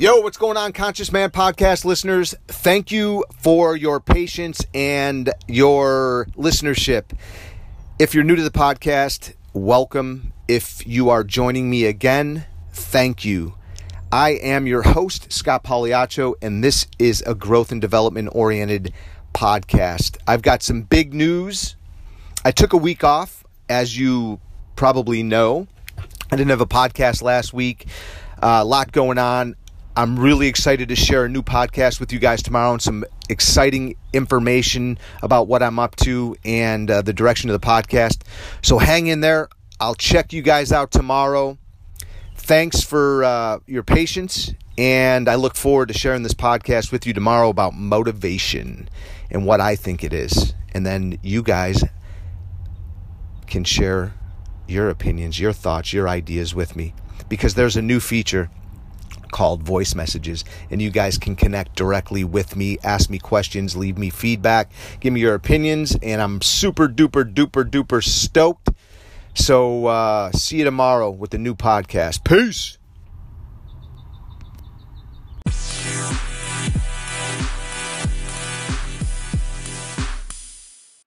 Yo, what's going on, Conscious Man podcast listeners? Thank you for your patience and your listenership. If you're new to the podcast, welcome. If you are joining me again, thank you. I am your host, Scott Pagliaccio, and this is a growth and development oriented podcast. I've got some big news. I took a week off, as you probably know. I didn't have a podcast last week. Uh, a lot going on. I'm really excited to share a new podcast with you guys tomorrow and some exciting information about what I'm up to and uh, the direction of the podcast. So hang in there. I'll check you guys out tomorrow. Thanks for uh, your patience, and I look forward to sharing this podcast with you tomorrow about motivation and what I think it is. And then you guys can share your opinions, your thoughts, your ideas with me because there's a new feature called voice messages and you guys can connect directly with me ask me questions leave me feedback give me your opinions and i'm super duper duper duper stoked. So uh, see you tomorrow with the new podcast. Peace